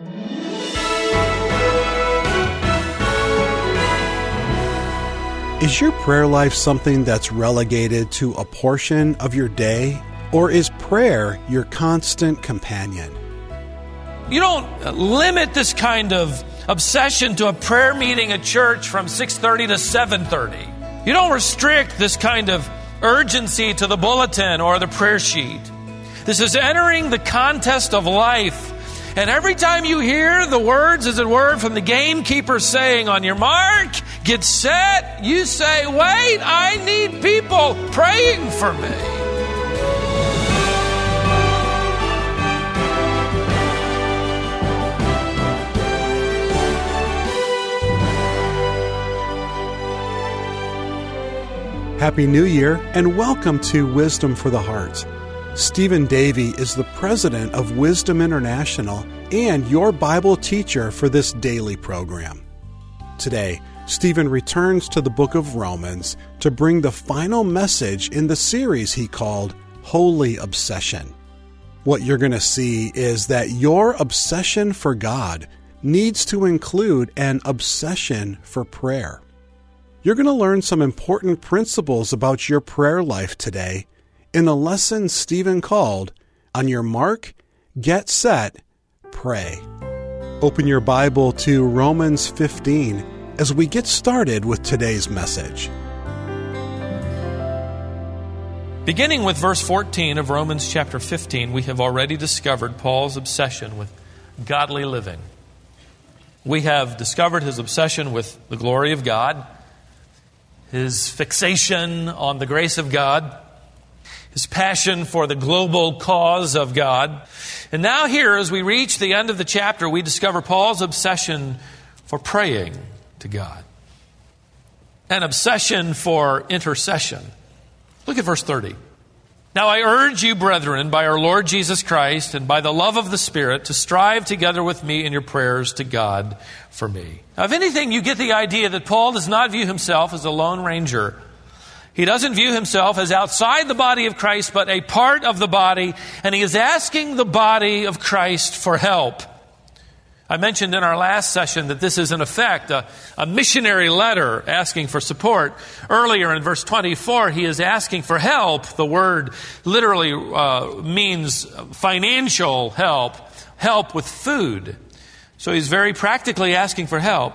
Is your prayer life something that's relegated to a portion of your day, or is prayer your constant companion? You don't limit this kind of obsession to a prayer meeting at church from 6:30 to 7:30. You don't restrict this kind of urgency to the bulletin or the prayer sheet. This is entering the contest of life. And every time you hear the words, as it were, from the gamekeeper saying, On your mark, get set, you say, Wait, I need people praying for me. Happy New Year and welcome to Wisdom for the Heart. Stephen Davey is the president of Wisdom International and your Bible teacher for this daily program. Today, Stephen returns to the book of Romans to bring the final message in the series he called Holy Obsession. What you're going to see is that your obsession for God needs to include an obsession for prayer. You're going to learn some important principles about your prayer life today in the lesson Stephen called On Your Mark, Get Set, Pray. Open your Bible to Romans 15 as we get started with today's message. Beginning with verse 14 of Romans chapter 15, we have already discovered Paul's obsession with godly living. We have discovered his obsession with the glory of God, his fixation on the grace of God, his passion for the global cause of God. And now, here, as we reach the end of the chapter, we discover Paul's obsession for praying to God, an obsession for intercession. Look at verse 30. Now I urge you, brethren, by our Lord Jesus Christ and by the love of the Spirit, to strive together with me in your prayers to God for me. Now, if anything, you get the idea that Paul does not view himself as a lone ranger. He doesn't view himself as outside the body of Christ, but a part of the body, and he is asking the body of Christ for help. I mentioned in our last session that this is, in effect, a, a, missionary letter asking for support. Earlier in verse 24, he is asking for help. The word literally uh, means financial help, help with food. So he's very practically asking for help.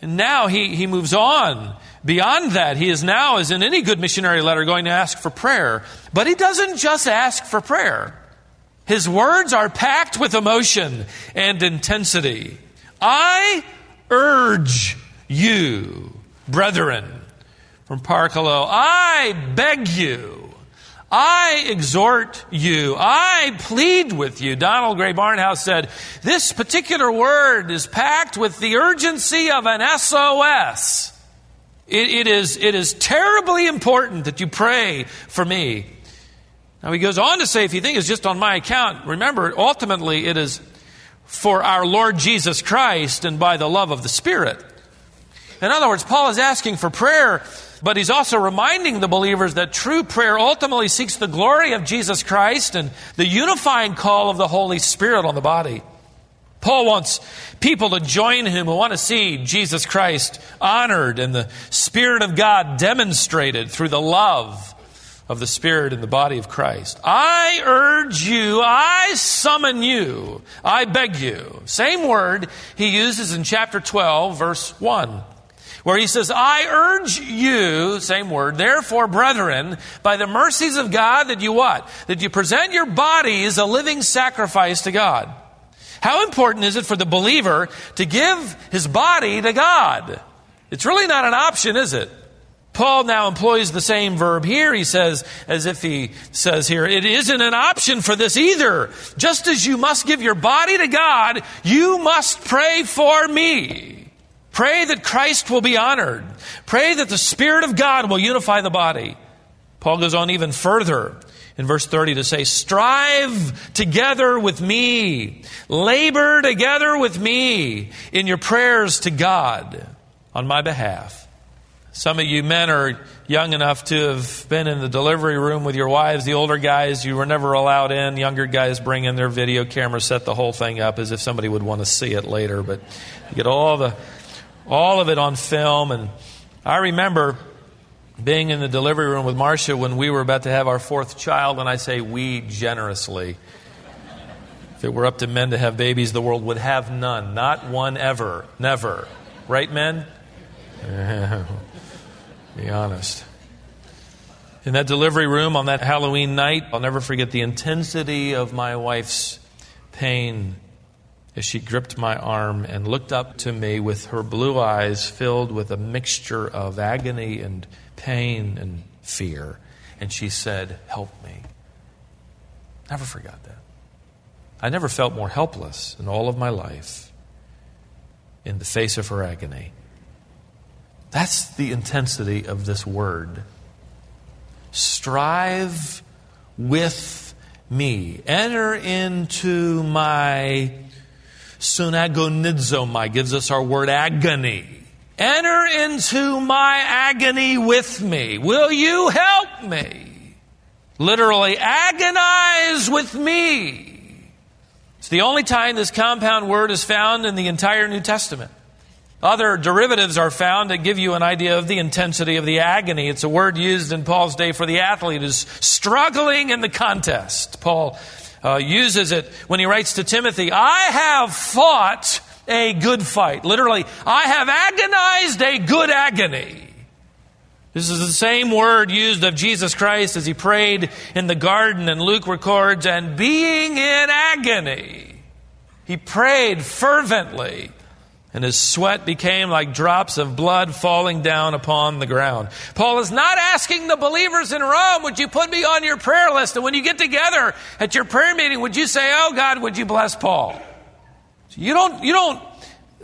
And now he, he moves on. Beyond that, he is now, as in any good missionary letter, going to ask for prayer. But he doesn't just ask for prayer. His words are packed with emotion and intensity. I urge you, brethren, from parakaleo, I beg you, I exhort you, I plead with you. Donald Grey Barnhouse said, This particular word is packed with the urgency of an SOS. It, it, is, it is terribly important that you pray for me. Now he goes on to say, if you think it's just on my account, remember, ultimately it is for our Lord Jesus Christ and by the love of the Spirit. In other words, Paul is asking for prayer, but he's also reminding the believers that true prayer ultimately seeks the glory of Jesus Christ and the unifying call of the Holy Spirit on the body. Paul wants people to join him who want to see Jesus Christ honored and the Spirit of God demonstrated through the love of the Spirit in the body of Christ. I urge you, I summon you, I beg you. Same word he uses in chapter 12, verse 1, where he says, I urge you, same word, therefore, brethren, by the mercies of God, that you what? That you present your bodies a living sacrifice to God. How important is it for the believer to give his body to God? It's really not an option, is it? Paul now employs the same verb here. He says, as if he says here, it isn't an option for this either. Just as you must give your body to God, you must pray for me. Pray that Christ will be honored. Pray that the Spirit of God will unify the body. Paul goes on even further in verse 30 to say, Strive together with me, labor together with me in your prayers to God on my behalf. Some of you men are young enough to have been in the delivery room with your wives. The older guys, you were never allowed in. Younger guys bring in their video camera, set the whole thing up as if somebody would want to see it later. But you get all the, all of it on film. And I remember being in the delivery room with Marsha when we were about to have our fourth child, and I say we generously. If it were up to men to have babies, the world would have none. Not one ever. Never. Right, men? Be honest. In that delivery room on that Halloween night, I'll never forget the intensity of my wife's pain as she gripped my arm and looked up to me with her blue eyes filled with a mixture of agony and pain and fear. And she said, Help me. Never forgot that. I never felt more helpless in all of my life in the face of her agony. That's the intensity of this word. Strive with me. Enter into my sunagonizomai, gives us our word agony. Enter into my agony with me. Will you help me? Literally, agonize with me. It's the only time this compound word is found in the entire New Testament. Other derivatives are found that give you an idea of the intensity of the agony. It's a word used in Paul's day for the athlete who's struggling in the contest. Paul uh, uses it when he writes to Timothy, I have fought a good fight. Literally, I have agonized a good agony. This is the same word used of Jesus Christ as he prayed in the garden, and Luke records, and being in agony, he prayed fervently and his sweat became like drops of blood falling down upon the ground. Paul is not asking the believers in Rome, would you put me on your prayer list? And when you get together at your prayer meeting, would you say, oh God, would you bless Paul? You don't, you don't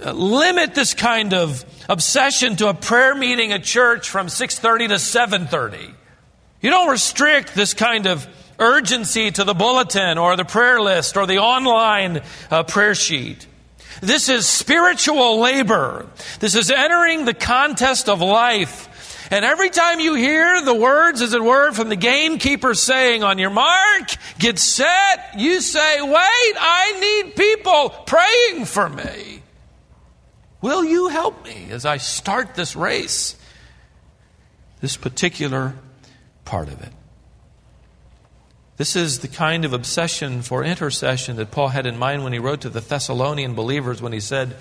uh, limit this kind of obsession to a prayer meeting at church from 6.30 to 7.30. You don't restrict this kind of urgency to the bulletin or the prayer list or the online uh, prayer sheet. This is spiritual labor. This is entering the contest of life. And every time you hear the words, as it were, from the gamekeeper saying, on your mark, get set, you say, wait, I need people praying for me. Will you help me as I start this race? This particular part of it. This is the kind of obsession for intercession that Paul had in mind when he wrote to the Thessalonian believers when he said,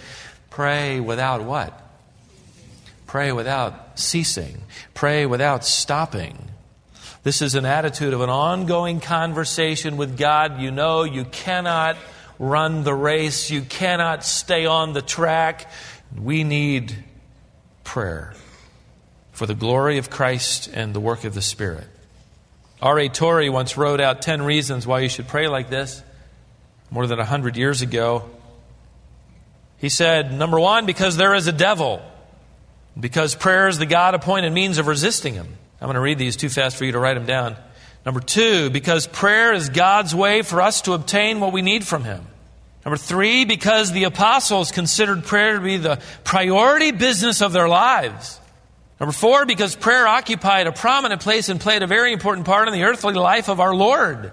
Pray without what? Pray without ceasing. Pray without stopping. This is an attitude of an ongoing conversation with God. You know you cannot run the race, you cannot stay on the track. We need prayer for the glory of Christ and the work of the Spirit. R.A. Torrey once wrote out 10 reasons why you should pray like this, more than 100 years ago. He said, number one, because there is a devil, because prayer is the God appointed means of resisting him. I'm going to read these too fast for you to write them down. Number two, because prayer is God's way for us to obtain what we need from him. Number three, because the apostles considered prayer to be the priority business of their lives. Number four, because prayer occupied a prominent place and played a very important part in the earthly life of our Lord.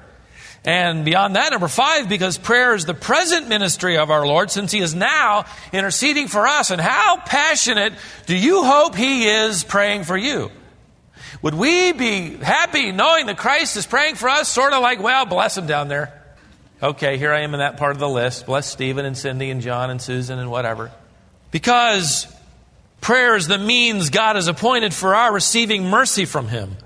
And beyond that, number five, because prayer is the present ministry of our Lord since He is now interceding for us. And how passionate do you hope He is praying for you? Would we be happy knowing that Christ is praying for us, sort of like, well, bless Him down there? Okay, here I am in that part of the list. Bless Stephen and Cindy and John and Susan and whatever. Because Prayer is the means God has appointed for our receiving mercy from Him.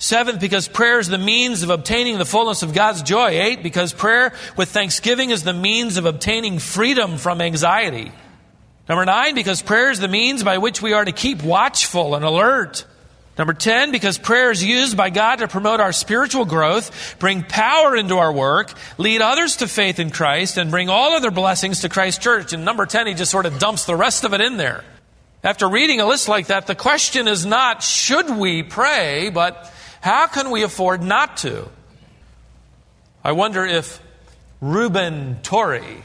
Seventh, because prayer is the means of obtaining the fullness of God's joy. Eight, because prayer with thanksgiving is the means of obtaining freedom from anxiety. Number nine, because prayer is the means by which we are to keep watchful and alert. Number 10, because prayer is used by God to promote our spiritual growth, bring power into our work, lead others to faith in Christ, and bring all other blessings to Christ's church. And number 10, he just sort of dumps the rest of it in there. After reading a list like that, the question is not should we pray, but how can we afford not to? I wonder if Reuben Torrey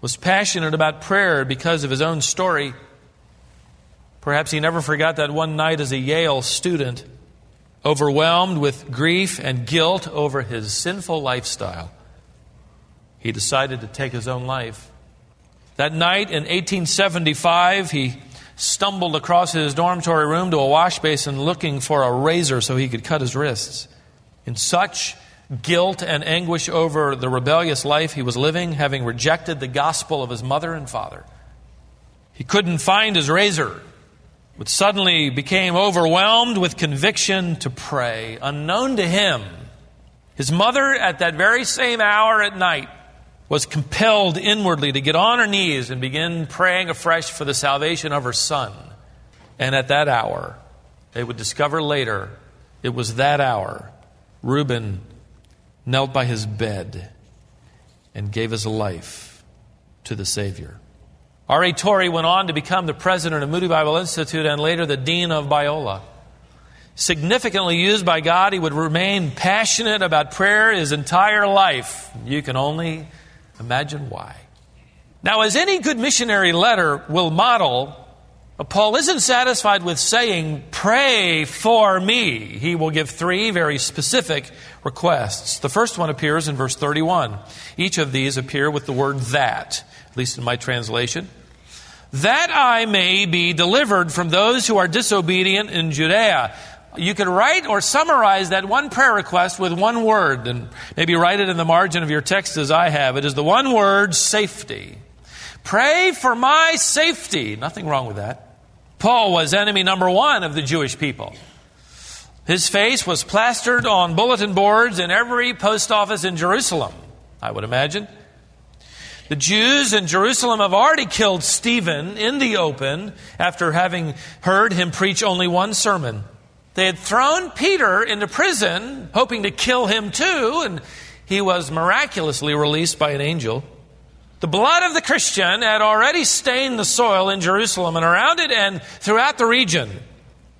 was passionate about prayer because of his own story. Perhaps he never forgot that one night as a Yale student, overwhelmed with grief and guilt over his sinful lifestyle, he decided to take his own life. That night in 1875, he stumbled across his dormitory room to a wash basin looking for a razor so he could cut his wrists. In such guilt and anguish over the rebellious life he was living, having rejected the gospel of his mother and father, he couldn't find his razor, but suddenly became overwhelmed with conviction to pray. Unknown to him, his mother at that very same hour at night was compelled inwardly to get on her knees and begin praying afresh for the salvation of her son. And at that hour, they would discover later, it was that hour, Reuben knelt by his bed and gave his life to the Savior. R.A. Torrey went on to become the president of Moody Bible Institute and later the dean of Biola. Significantly used by God, he would remain passionate about prayer his entire life. You can only Imagine why. Now, as any good missionary letter will model, Paul isn't satisfied with saying, Pray for me. He will give three very specific requests. The first one appears in verse 31. Each of these appear with the word that, at least in my translation. That I may be delivered from those who are disobedient in Judea. You could write or summarize that one prayer request with one word, and maybe write it in the margin of your text as I have. It is the one word safety. Pray for my safety. Nothing wrong with that. Paul was enemy number one of the Jewish people. His face was plastered on bulletin boards in every post office in Jerusalem, I would imagine. The Jews in Jerusalem have already killed Stephen in the open after having heard him preach only one sermon. They had thrown Peter into prison, hoping to kill him too, and he was miraculously released by an angel. The blood of the Christian had already stained the soil in Jerusalem and around it and throughout the region.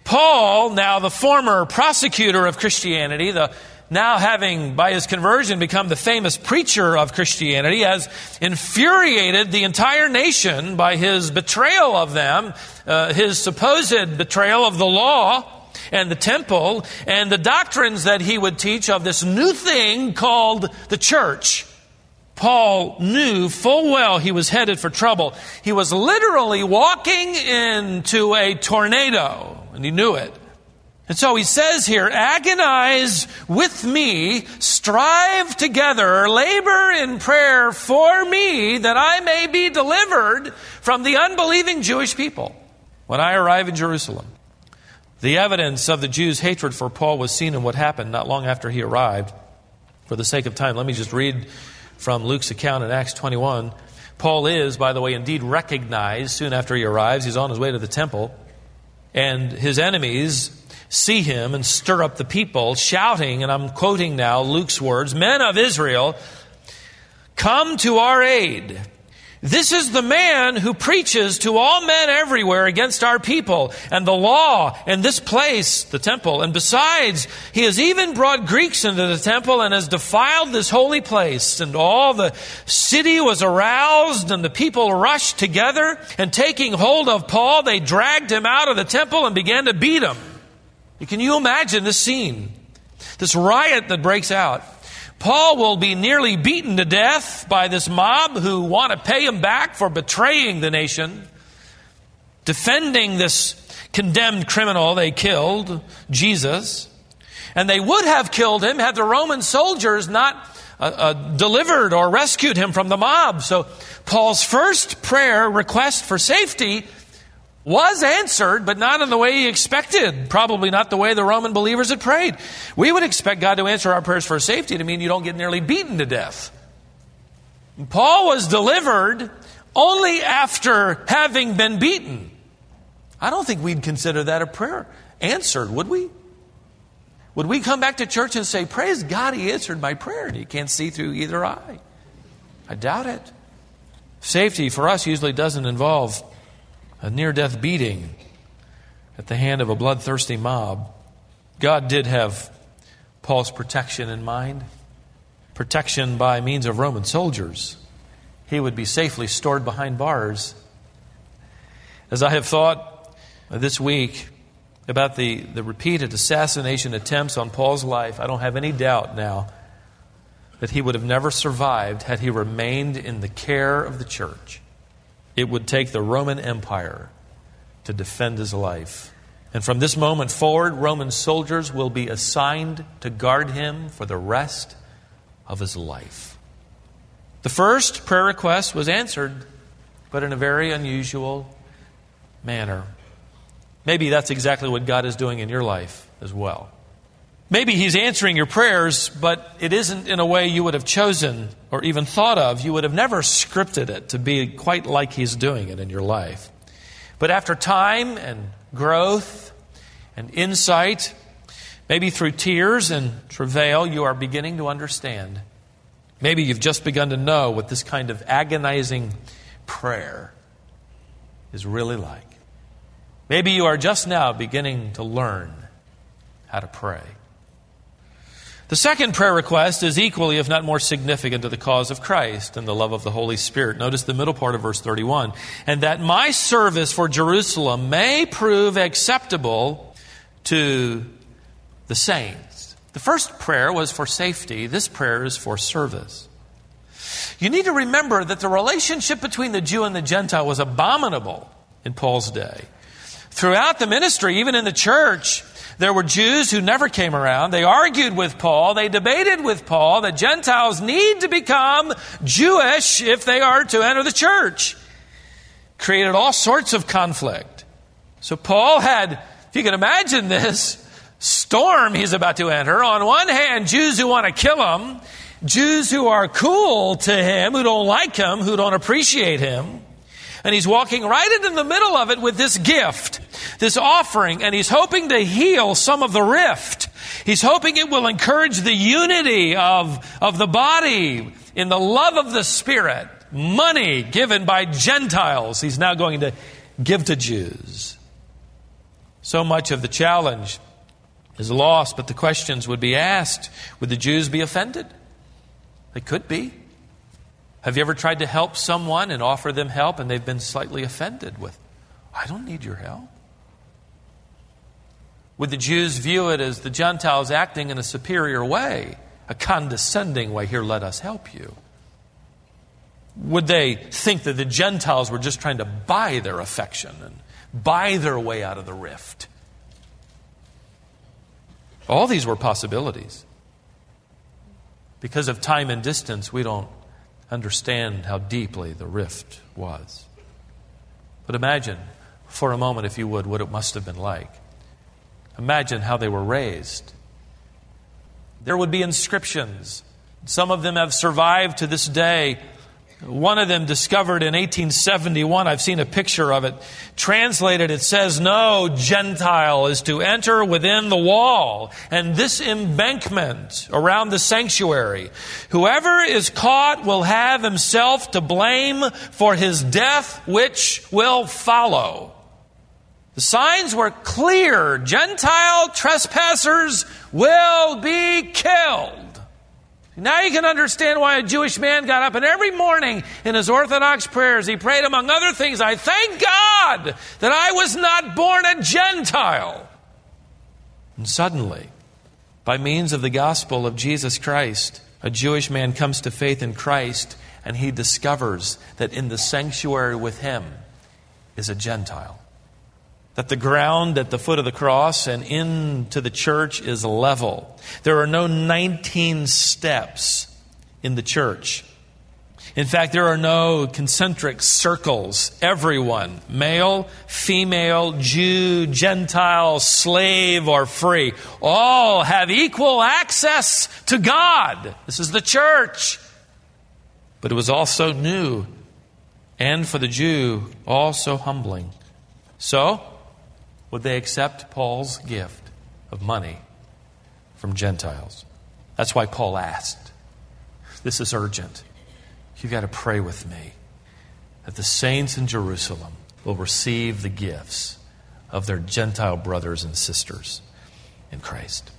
Paul, now the former prosecutor of Christianity, the now having by his conversion become the famous preacher of Christianity, has infuriated the entire nation by his betrayal of them, uh, his supposed betrayal of the law and the temple and the doctrines that he would teach of this new thing called the church. Paul knew full well he was headed for trouble. He was literally walking into a tornado, and he knew it. And so he says here, agonize with me, strive together, labor in prayer for me that I may be delivered from the unbelieving Jewish people when I arrive in Jerusalem. The evidence of the Jews' hatred for Paul was seen in what happened not long after he arrived. For the sake of time, let me just read from Luke's account in Acts 21. Paul is, by the way, indeed recognized soon after he arrives. He's on his way to the temple. And his enemies see him and stir up the people, shouting, and I'm quoting now Luke's words Men of Israel, come to our aid. This is the man who preaches to all men everywhere against our people and the law and this place, the temple. And besides, he has even brought Greeks into the temple and has defiled this holy place. And all the city was aroused and the people rushed together and taking hold of Paul, they dragged him out of the temple and began to beat him. Can you imagine this scene? This riot that breaks out. Paul will be nearly beaten to death by this mob who want to pay him back for betraying the nation, defending this condemned criminal they killed, Jesus. And they would have killed him had the Roman soldiers not uh, uh, delivered or rescued him from the mob. So Paul's first prayer request for safety was answered, but not in the way he expected. Probably not the way the Roman believers had prayed. We would expect God to answer our prayers for safety to mean you don't get nearly beaten to death. Paul was delivered only after having been beaten. I don't think we'd consider that a prayer answered, would we? Would we come back to church and say, Praise God, He answered my prayer, and you can't see through either eye? I doubt it. Safety for us usually doesn't involve a near death beating at the hand of a bloodthirsty mob. God did have Paul's protection in mind protection by means of Roman soldiers. He would be safely stored behind bars. As I have thought this week about the, the repeated assassination attempts on Paul's life, I don't have any doubt now that he would have never survived had he remained in the care of the church. It would take the Roman Empire to defend his life. And from this moment forward, Roman soldiers will be assigned to guard him for the rest of his life. The first prayer request was answered, but in a very unusual manner. Maybe that's exactly what God is doing in your life as well. Maybe He's answering your prayers, but it isn't in a way you would have chosen or even thought of. You would have never scripted it to be quite like He's doing it in your life. But after time and growth and insight, maybe through tears and travail, you are beginning to understand. Maybe you've just begun to know what this kind of agonizing prayer is really like. Maybe you are just now beginning to learn how to pray. The second prayer request is equally, if not more significant, to the cause of Christ and the love of the Holy Spirit. Notice the middle part of verse 31. And that my service for Jerusalem may prove acceptable to the saints. The first prayer was for safety, this prayer is for service. You need to remember that the relationship between the Jew and the Gentile was abominable in Paul's day. Throughout the ministry, even in the church, there were Jews who never came around. They argued with Paul. They debated with Paul that Gentiles need to become Jewish if they are to enter the church. Created all sorts of conflict. So Paul had, if you can imagine this, storm he's about to enter. On one hand, Jews who want to kill him, Jews who are cool to him, who don't like him, who don't appreciate him. And he's walking right into the middle of it with this gift, this offering, and he's hoping to heal some of the rift. He's hoping it will encourage the unity of, of the body in the love of the Spirit. Money given by Gentiles, he's now going to give to Jews. So much of the challenge is lost, but the questions would be asked Would the Jews be offended? They could be. Have you ever tried to help someone and offer them help and they've been slightly offended with, I don't need your help? Would the Jews view it as the Gentiles acting in a superior way, a condescending way? Here, let us help you. Would they think that the Gentiles were just trying to buy their affection and buy their way out of the rift? All these were possibilities. Because of time and distance, we don't understand how deeply the rift was. But imagine, for a moment, if you would, what it must have been like. Imagine how they were raised. There would be inscriptions. Some of them have survived to this day one of them discovered in 1871, I've seen a picture of it. Translated, it says, No Gentile is to enter within the wall and this embankment around the sanctuary. Whoever is caught will have himself to blame for his death, which will follow. The signs were clear Gentile trespassers will be killed. Now you can understand why a Jewish man got up and every morning in his Orthodox prayers he prayed, among other things, I thank God that I was not born a Gentile. And suddenly, by means of the gospel of Jesus Christ, a Jewish man comes to faith in Christ and he discovers that in the sanctuary with him is a Gentile that the ground at the foot of the cross and into the church is level. There are no 19 steps in the church. In fact, there are no concentric circles. Everyone, male, female, Jew, Gentile, slave, or free, all have equal access to God. This is the church. But it was also new, and for the Jew, also humbling. So, would they accept Paul's gift of money from Gentiles? That's why Paul asked. This is urgent. You've got to pray with me that the saints in Jerusalem will receive the gifts of their Gentile brothers and sisters in Christ.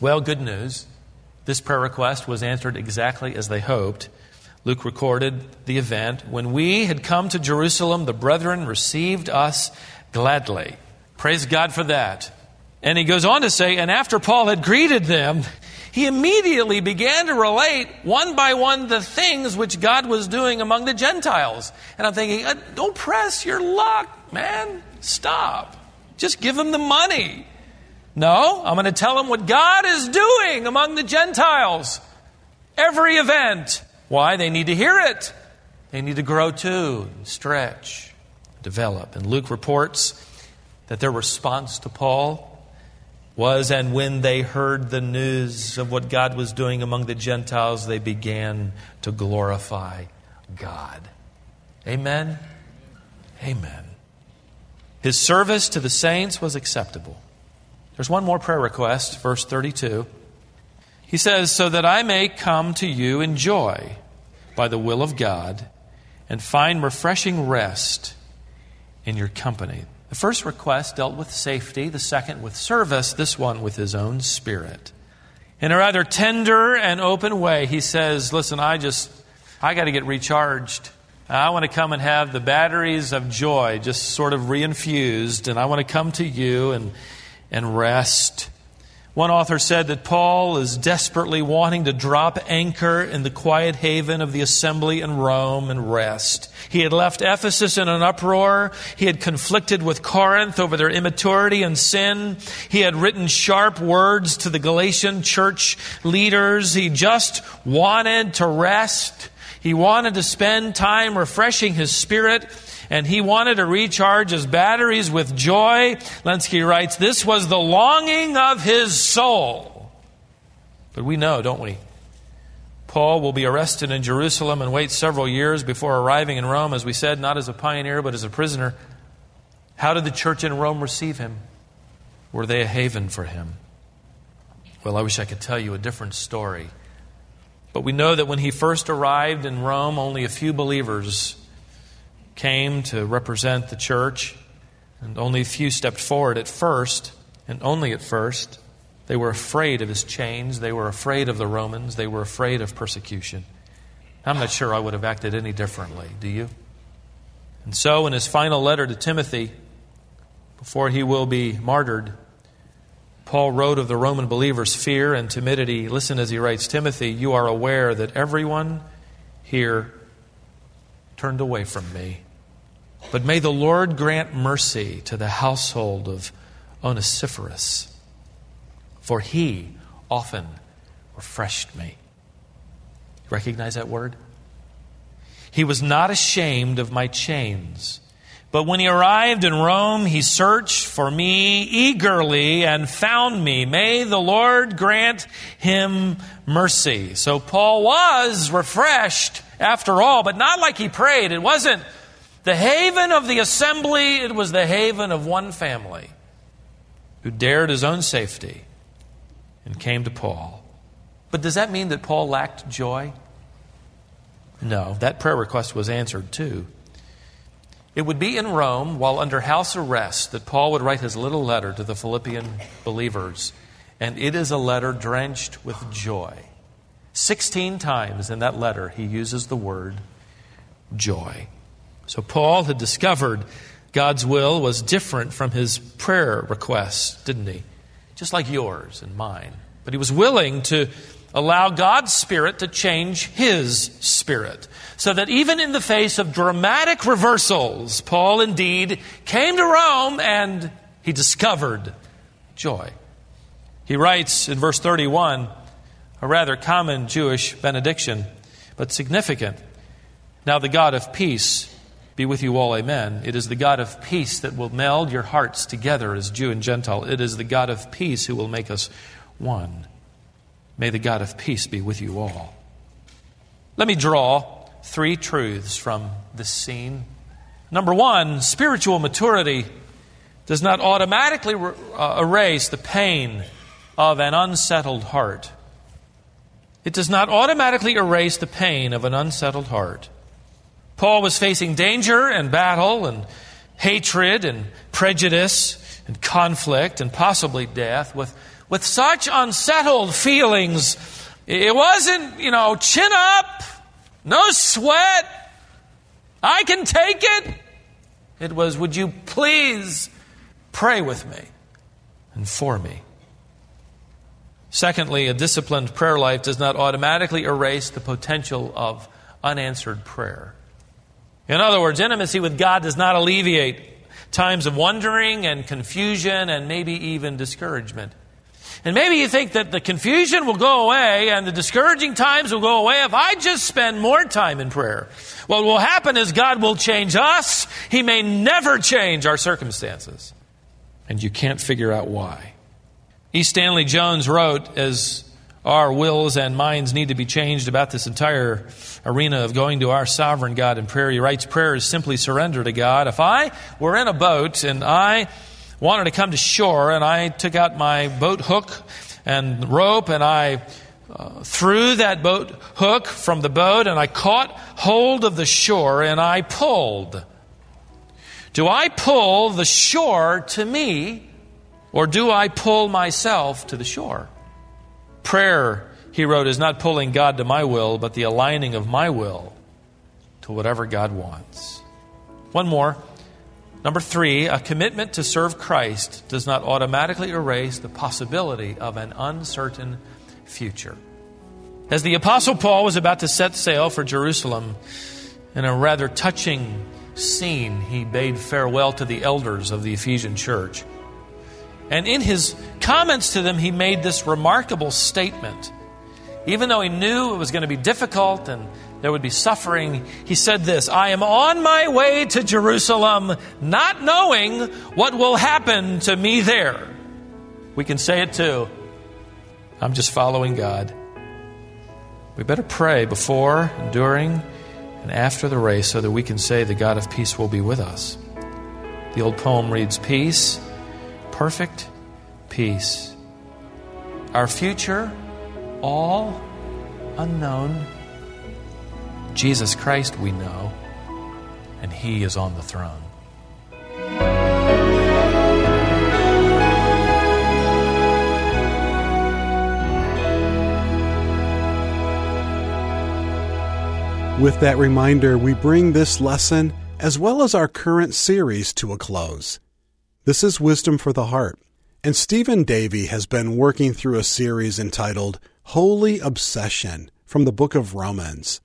Well, good news. This prayer request was answered exactly as they hoped. Luke recorded the event. When we had come to Jerusalem, the brethren received us gladly. Praise God for that. And he goes on to say, and after Paul had greeted them, he immediately began to relate one by one the things which God was doing among the Gentiles. And I'm thinking, uh, don't press your luck, man. Stop. Just give them the money. No, I'm going to tell them what God is doing among the Gentiles. Every event. Why? They need to hear it. They need to grow too, stretch, develop. And Luke reports that their response to Paul was, and when they heard the news of what God was doing among the Gentiles, they began to glorify God. Amen? Amen. His service to the saints was acceptable. There's one more prayer request, verse 32. He says, So that I may come to you in joy by the will of God and find refreshing rest in your company. The first request dealt with safety, the second with service, this one with his own spirit. In a rather tender and open way, he says, Listen, I just, I got to get recharged. I want to come and have the batteries of joy just sort of reinfused, and I want to come to you and, and rest. One author said that Paul is desperately wanting to drop anchor in the quiet haven of the assembly in Rome and rest. He had left Ephesus in an uproar. He had conflicted with Corinth over their immaturity and sin. He had written sharp words to the Galatian church leaders. He just wanted to rest. He wanted to spend time refreshing his spirit and he wanted to recharge his batteries with joy. Lenski writes, This was the longing of his soul. But we know, don't we? Paul will be arrested in Jerusalem and wait several years before arriving in Rome, as we said, not as a pioneer, but as a prisoner. How did the church in Rome receive him? Were they a haven for him? Well, I wish I could tell you a different story. But we know that when he first arrived in Rome, only a few believers came to represent the church, and only a few stepped forward at first, and only at first. They were afraid of his chains. They were afraid of the Romans. They were afraid of persecution. I'm not sure I would have acted any differently. Do you? And so, in his final letter to Timothy, before he will be martyred, Paul wrote of the Roman believers' fear and timidity. Listen as he writes Timothy, you are aware that everyone here turned away from me. But may the Lord grant mercy to the household of Onesiphorus, for he often refreshed me. Recognize that word? He was not ashamed of my chains. But when he arrived in Rome, he searched for me eagerly and found me. May the Lord grant him mercy. So Paul was refreshed after all, but not like he prayed. It wasn't the haven of the assembly, it was the haven of one family who dared his own safety and came to Paul. But does that mean that Paul lacked joy? No, that prayer request was answered too. It would be in Rome, while under house arrest, that Paul would write his little letter to the Philippian believers. And it is a letter drenched with joy. Sixteen times in that letter, he uses the word joy. So Paul had discovered God's will was different from his prayer requests, didn't he? Just like yours and mine. But he was willing to allow God's Spirit to change his spirit. So that even in the face of dramatic reversals, Paul indeed came to Rome and he discovered joy. He writes in verse 31 a rather common Jewish benediction, but significant. Now, the God of peace be with you all, amen. It is the God of peace that will meld your hearts together as Jew and Gentile. It is the God of peace who will make us one. May the God of peace be with you all. Let me draw three truths from this scene. Number one, spiritual maturity does not automatically uh, erase the pain of an unsettled heart. It does not automatically erase the pain of an unsettled heart. Paul was facing danger and battle and hatred and prejudice and conflict and possibly death with, with such unsettled feelings. It wasn't, you know, chin up, no sweat, I can take it. It was, Would you please pray with me and for me? Secondly, a disciplined prayer life does not automatically erase the potential of unanswered prayer. In other words, intimacy with God does not alleviate times of wondering and confusion and maybe even discouragement. And maybe you think that the confusion will go away and the discouraging times will go away if I just spend more time in prayer. What will happen is God will change us. He may never change our circumstances. And you can't figure out why. E. Stanley Jones wrote, as our wills and minds need to be changed about this entire arena of going to our sovereign God in prayer. He writes, Prayer is simply surrender to God. If I were in a boat and I wanted to come to shore, and I took out my boat hook and rope, and I uh, threw that boat hook from the boat, and I caught hold of the shore, and I pulled. Do I pull the shore to me, or do I pull myself to the shore? Prayer, he wrote, is not pulling God to my will, but the aligning of my will to whatever God wants. One more. Number three, a commitment to serve Christ does not automatically erase the possibility of an uncertain future. As the Apostle Paul was about to set sail for Jerusalem, in a rather touching scene, he bade farewell to the elders of the Ephesian church. And in his comments to them, he made this remarkable statement. Even though he knew it was going to be difficult and there would be suffering, he said this I am on my way to Jerusalem, not knowing what will happen to me there. We can say it too. I'm just following God. We better pray before, during, and after the race so that we can say the God of peace will be with us. The old poem reads Peace, perfect peace. Our future, all unknown Jesus Christ we know, and He is on the throne. With that reminder, we bring this lesson, as well as our current series, to a close. This is Wisdom for the Heart, and Stephen Davey has been working through a series entitled Holy Obsession from the book of Romans.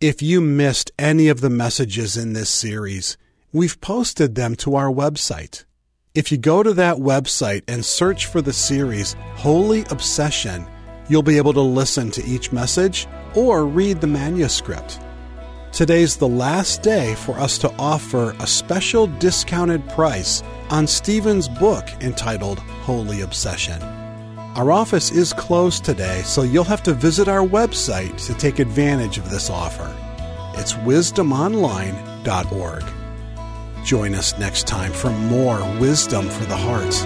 If you missed any of the messages in this series, we've posted them to our website. If you go to that website and search for the series Holy Obsession, you'll be able to listen to each message or read the manuscript. Today's the last day for us to offer a special discounted price on Stephen's book entitled Holy Obsession. Our office is closed today, so you'll have to visit our website to take advantage of this offer. It's wisdomonline.org. Join us next time for more wisdom for the hearts.